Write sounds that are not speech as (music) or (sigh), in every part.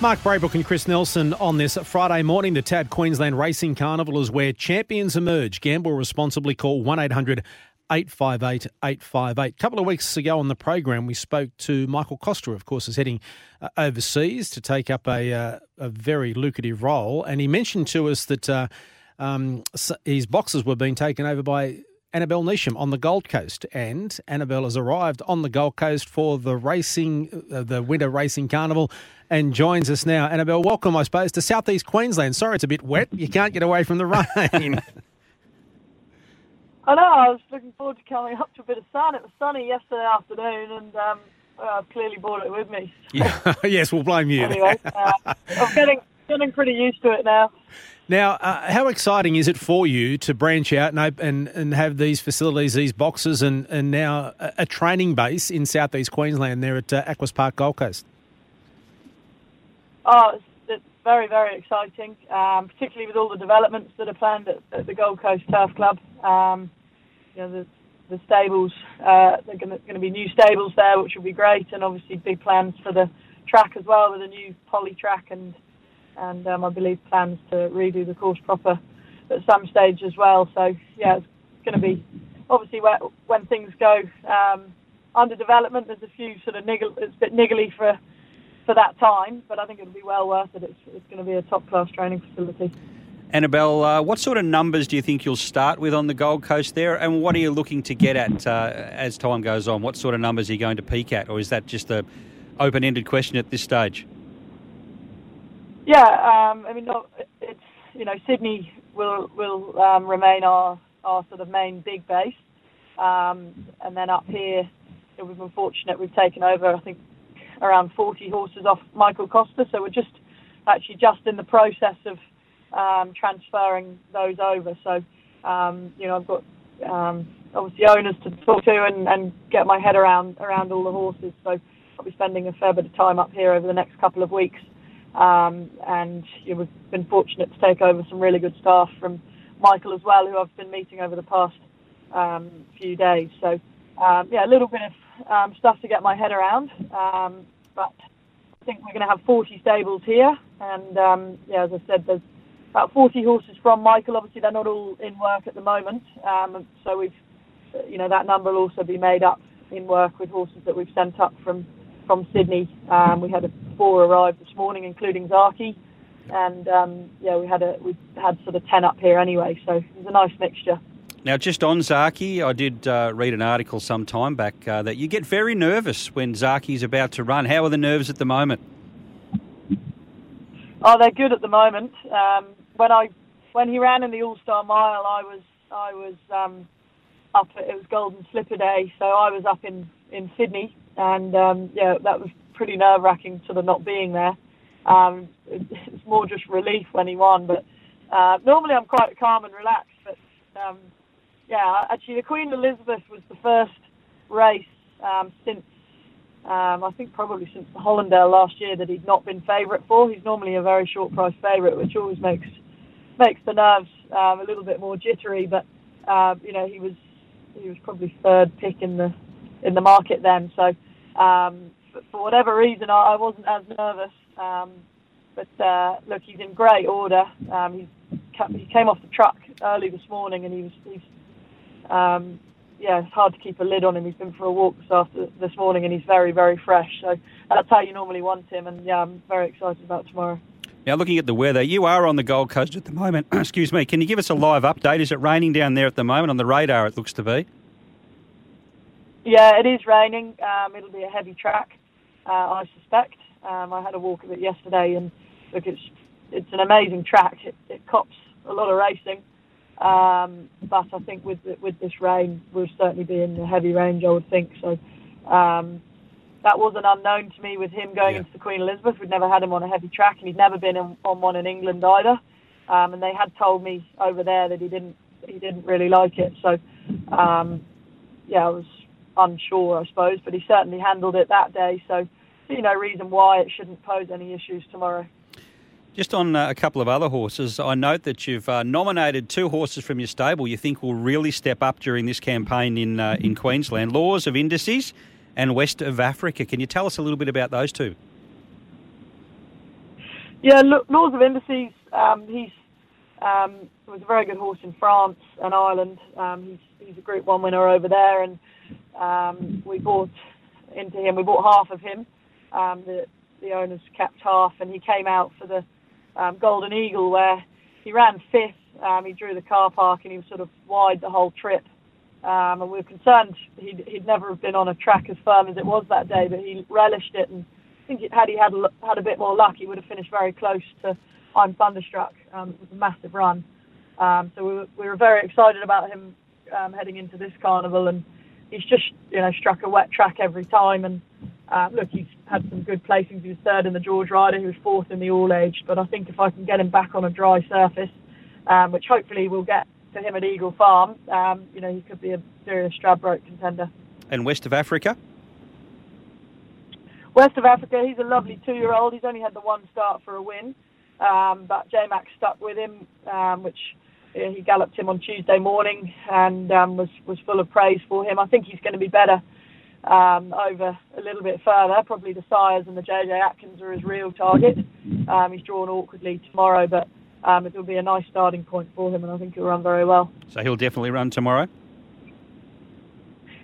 Mark Braybrook and Chris Nelson on this Friday morning. The TAB Queensland Racing Carnival is where champions emerge. Gamble responsibly. Call 1 800 858 858. A couple of weeks ago on the program, we spoke to Michael Costa, of course, is heading uh, overseas to take up a, uh, a very lucrative role. And he mentioned to us that uh, um, his boxes were being taken over by Annabelle Neasham on the Gold Coast, and Annabelle has arrived on the Gold Coast for the racing, uh, the Winter Racing Carnival, and joins us now. Annabelle, welcome, I suppose, to Southeast Queensland. Sorry, it's a bit wet. You can't get away from the rain. (laughs) I know. I was looking forward to coming up to a bit of sun. It was sunny yesterday afternoon, and um, well, I've clearly brought it with me. (laughs) yes, we'll blame you. Anyway, uh, I'm getting getting pretty used to it now. Now, uh, how exciting is it for you to branch out and and, and have these facilities, these boxes, and, and now a, a training base in southeast Queensland there at uh, Aquis Park Gold Coast? Oh, it's, it's very very exciting, um, particularly with all the developments that are planned at, at the Gold Coast Turf Club. Um, you know, the the stables, uh, they're going to be new stables there, which will be great, and obviously big plans for the track as well with a new poly track and and um, I believe plans to redo the course proper at some stage as well. So yeah, it's going to be obviously where, when things go um, under development. There's a few sort of niggle, it's a bit niggly for for that time, but I think it'll be well worth it. It's, it's going to be a top class training facility. Annabelle, uh, what sort of numbers do you think you'll start with on the Gold Coast there, and what are you looking to get at uh, as time goes on? What sort of numbers are you going to peak at, or is that just a open-ended question at this stage? Yeah, um, I mean, it's you know Sydney will will um, remain our our sort of main big base, um, and then up here we've been fortunate we've taken over I think around 40 horses off Michael Costa, so we're just actually just in the process of um, transferring those over. So um, you know I've got um, obviously owners to talk to and, and get my head around around all the horses. So I'll be spending a fair bit of time up here over the next couple of weeks. Um, and you know, we've been fortunate to take over some really good staff from Michael as well, who I've been meeting over the past um, few days. So, um, yeah, a little bit of um, stuff to get my head around. Um, but I think we're going to have 40 stables here. And, um, yeah, as I said, there's about 40 horses from Michael. Obviously, they're not all in work at the moment. So we've, you know, that number will also be made up in work with horses that we've sent up from from Sydney. Um, we had a four arrive this morning, including Zaaki, and um, yeah, we had a we had sort of ten up here anyway. So it was a nice mixture. Now, just on Zaaki, I did uh, read an article some time back uh, that you get very nervous when Zaaki's about to run. How are the nerves at the moment? Oh, they're good at the moment. Um, when I when he ran in the All Star Mile, I was I was um, up. It was Golden Slipper Day, so I was up in in Sydney, and um, yeah, that was pretty nerve wracking, sort of not being there. Um, it's more just relief when he won, but uh, normally I'm quite calm and relaxed. But um, yeah, actually, the Queen Elizabeth was the first race um, since um, I think probably since the Hollindale last year that he'd not been favourite for. He's normally a very short price favourite, which always makes makes the nerves um, a little bit more jittery. But uh, you know, he was he was probably third pick in the in the market then. So um, for, whatever reason, I, I wasn't as nervous. Um, but uh, look, he's in great order. Um, he came off the truck early this morning, and he was he's um, yeah, it's hard to keep a lid on him. He's been for a walk this after this morning, and he's very, very fresh. So that's how you normally want him. And yeah, I'm very excited about tomorrow. Now, looking at the weather, you are on the Gold Coast at the moment. (clears throat) Excuse me. Can you give us a live update? Is it raining down there at the moment? On the radar, it looks to be. Yeah, it is raining. Um, it'll be a heavy track, uh, I suspect. Um, I had a walk of it yesterday, and look, it's it's an amazing track. It, it cops a lot of racing, um, but I think with the, with this rain, we'll certainly be in the heavy range. I would think so. Um, that was an unknown to me with him going Yeah. into the Queen Elizabeth. We'd never had him on a heavy track, and he'd never been in, on one in England either. Um, and they had told me over there that he didn't he didn't really like it. So, um, yeah, I was unsure, I suppose, but he certainly handled it that day. So, see no reason why it shouldn't pose any issues tomorrow. Just on uh, a couple of other horses, I note that you've uh, nominated two horses from your stable you think will really step up during this campaign in uh, in Queensland. Laws of Indices and West of Africa. Can you tell us a little bit about those two? Yeah, look, Laws of Indices, um, he's um, was a very good horse in France and Ireland. Um, he's, he's a Group 1 winner over there, and um, we bought into him. We bought half of him. Um, the, the owners kept half, and he came out for the um, Golden Eagle, where he ran fifth. Um, he drew the car park, and he was sort of wide the whole trip. Um, and we were concerned he'd, he'd never have been on a track as firm as it was that day, but he relished it. And I think had he had had a bit more luck, he would have finished very close to I'm Thunderstruck. Um, it was a massive run. Um, so we were, we were very excited about him um, heading into this carnival, and he's just you know struck a wet track every time. And uh, look, he's had some good placings. He was third in the George Ryder, he was fourth in the All Age. But I think if I can get him back on a dry surface, um, which hopefully we'll get to him at Eagle Farm, um, you know he could be a serious Stradbroke contender. And West of Africa? West of Africa, he's a lovely two-year-old. He's only had the one start for a win, um, but J-Mac stuck with him, um, which uh, he galloped him on Tuesday morning and um, was was full of praise for him. I think he's going to be better um, over a little bit further. Probably the sires and the JJ Atkins are his real target. Um, he's drawn awkwardly tomorrow, but um, it will be a nice starting point for him, and I think he'll run very well. So he'll definitely run tomorrow.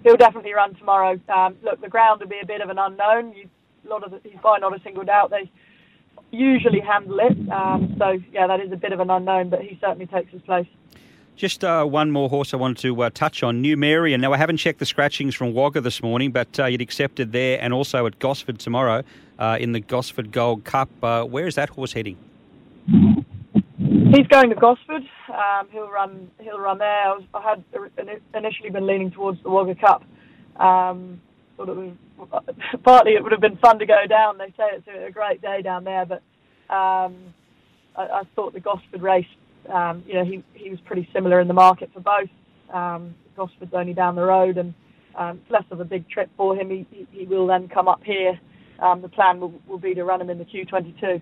he'll definitely run tomorrow. Um, look, the ground will be a bit of an unknown. You, a lot of the, he's by not a single doubt. They usually handle it. Um, so yeah, that is a bit of an unknown, but he certainly takes his place. Just uh, one more horse I wanted to uh, touch on, New Mary. And now I haven't checked the scratchings from Wagga this morning, but uh, you'd accepted there and also at Gosford tomorrow uh, in the Gosford Gold Cup. Uh, where is that horse heading? He's going to Gosford. Um, he'll run. He'll run there. I, was, I had initially been leaning towards the Wagga Cup. Um, thought it was (laughs) partly it would have been fun to go down. They say it's a great day down there, but um, I, I thought the Gosford race. Um, you know, he he was pretty similar in the market for both. Um, Gosford's only down the road, and um, it's less of a big trip for him. He he, he will then come up here. Um, the plan will, will be to run him in the Q22.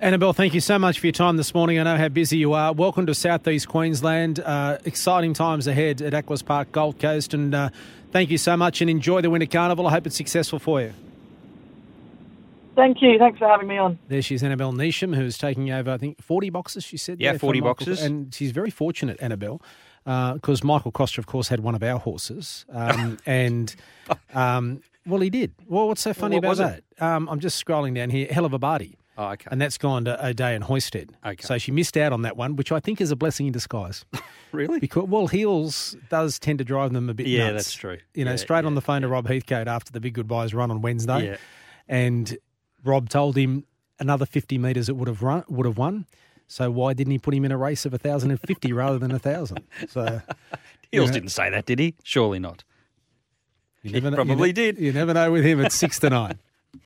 Annabelle, thank you so much for your time this morning. I know how busy you are. Welcome to Southeast Queensland. Uh, exciting times ahead at Aquis Park, Gold Coast, and uh, thank you so much. And enjoy the Winter Carnival. I hope it's successful for you. Thank you. Thanks for having me on. There she is, Annabelle Neasham, who's taking over, I think, 40 boxes, she said. Yeah, there for 40 Michael- boxes. And she's very fortunate, Annabelle, because Michael Costa, of course, had one of our horses. Um, (laughs) and, um, well, he did. Well, what's so funny what about that? Um, I'm just scrolling down here. Hell of a Barty. Oh, okay. And that's gone to O'Day and Hoisted. Okay. So she missed out on that one, which I think is a blessing in disguise. (laughs) really? Because well, heels does tend to drive them a bit. Yeah, nuts. that's true. You know, Yeah, straight on the phone to Rob Heathcote after the big goodbyes run on Wednesday, Yeah. and Rob told him another fifty metres it would have run would have won. So why didn't he put him in a race of a thousand and fifty rather than a thousand? So (laughs) Heels know- didn't say that, did he? Surely not. you He never probably you did. You never know with him. It's six to nine.